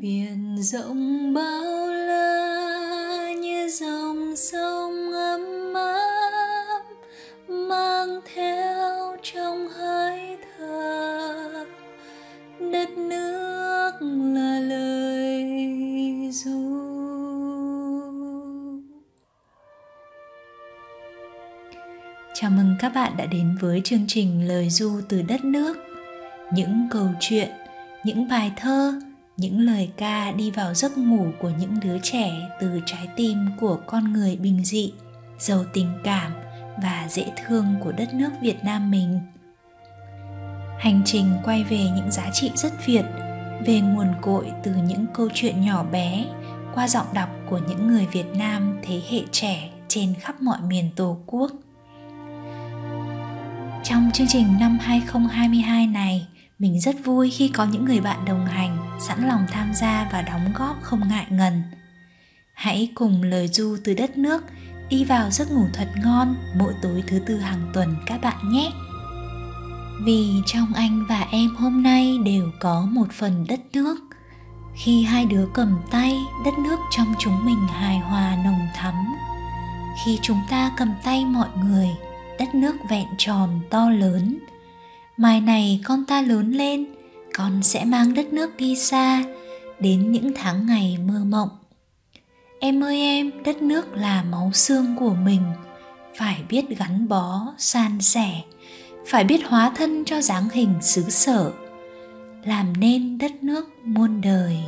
biển rộng bao la như dòng sông ấm áp mang theo trong hơi thở đất nước là lời ru Chào mừng các bạn đã đến với chương trình Lời Du từ đất nước. Những câu chuyện, những bài thơ, những lời ca đi vào giấc ngủ của những đứa trẻ từ trái tim của con người bình dị, giàu tình cảm và dễ thương của đất nước Việt Nam mình. Hành trình quay về những giá trị rất Việt, về nguồn cội từ những câu chuyện nhỏ bé qua giọng đọc của những người Việt Nam thế hệ trẻ trên khắp mọi miền Tổ quốc. Trong chương trình năm 2022 này, mình rất vui khi có những người bạn đồng hành, sẵn lòng tham gia và đóng góp không ngại ngần. Hãy cùng lời du từ đất nước đi vào giấc ngủ thật ngon mỗi tối thứ tư hàng tuần các bạn nhé. Vì trong anh và em hôm nay đều có một phần đất nước. Khi hai đứa cầm tay, đất nước trong chúng mình hài hòa nồng thắm. Khi chúng ta cầm tay mọi người, đất nước vẹn tròn to lớn mai này con ta lớn lên con sẽ mang đất nước đi xa đến những tháng ngày mơ mộng. Em ơi em, đất nước là máu xương của mình. Phải biết gắn bó, san sẻ. Phải biết hóa thân cho dáng hình xứ sở. Làm nên đất nước muôn đời.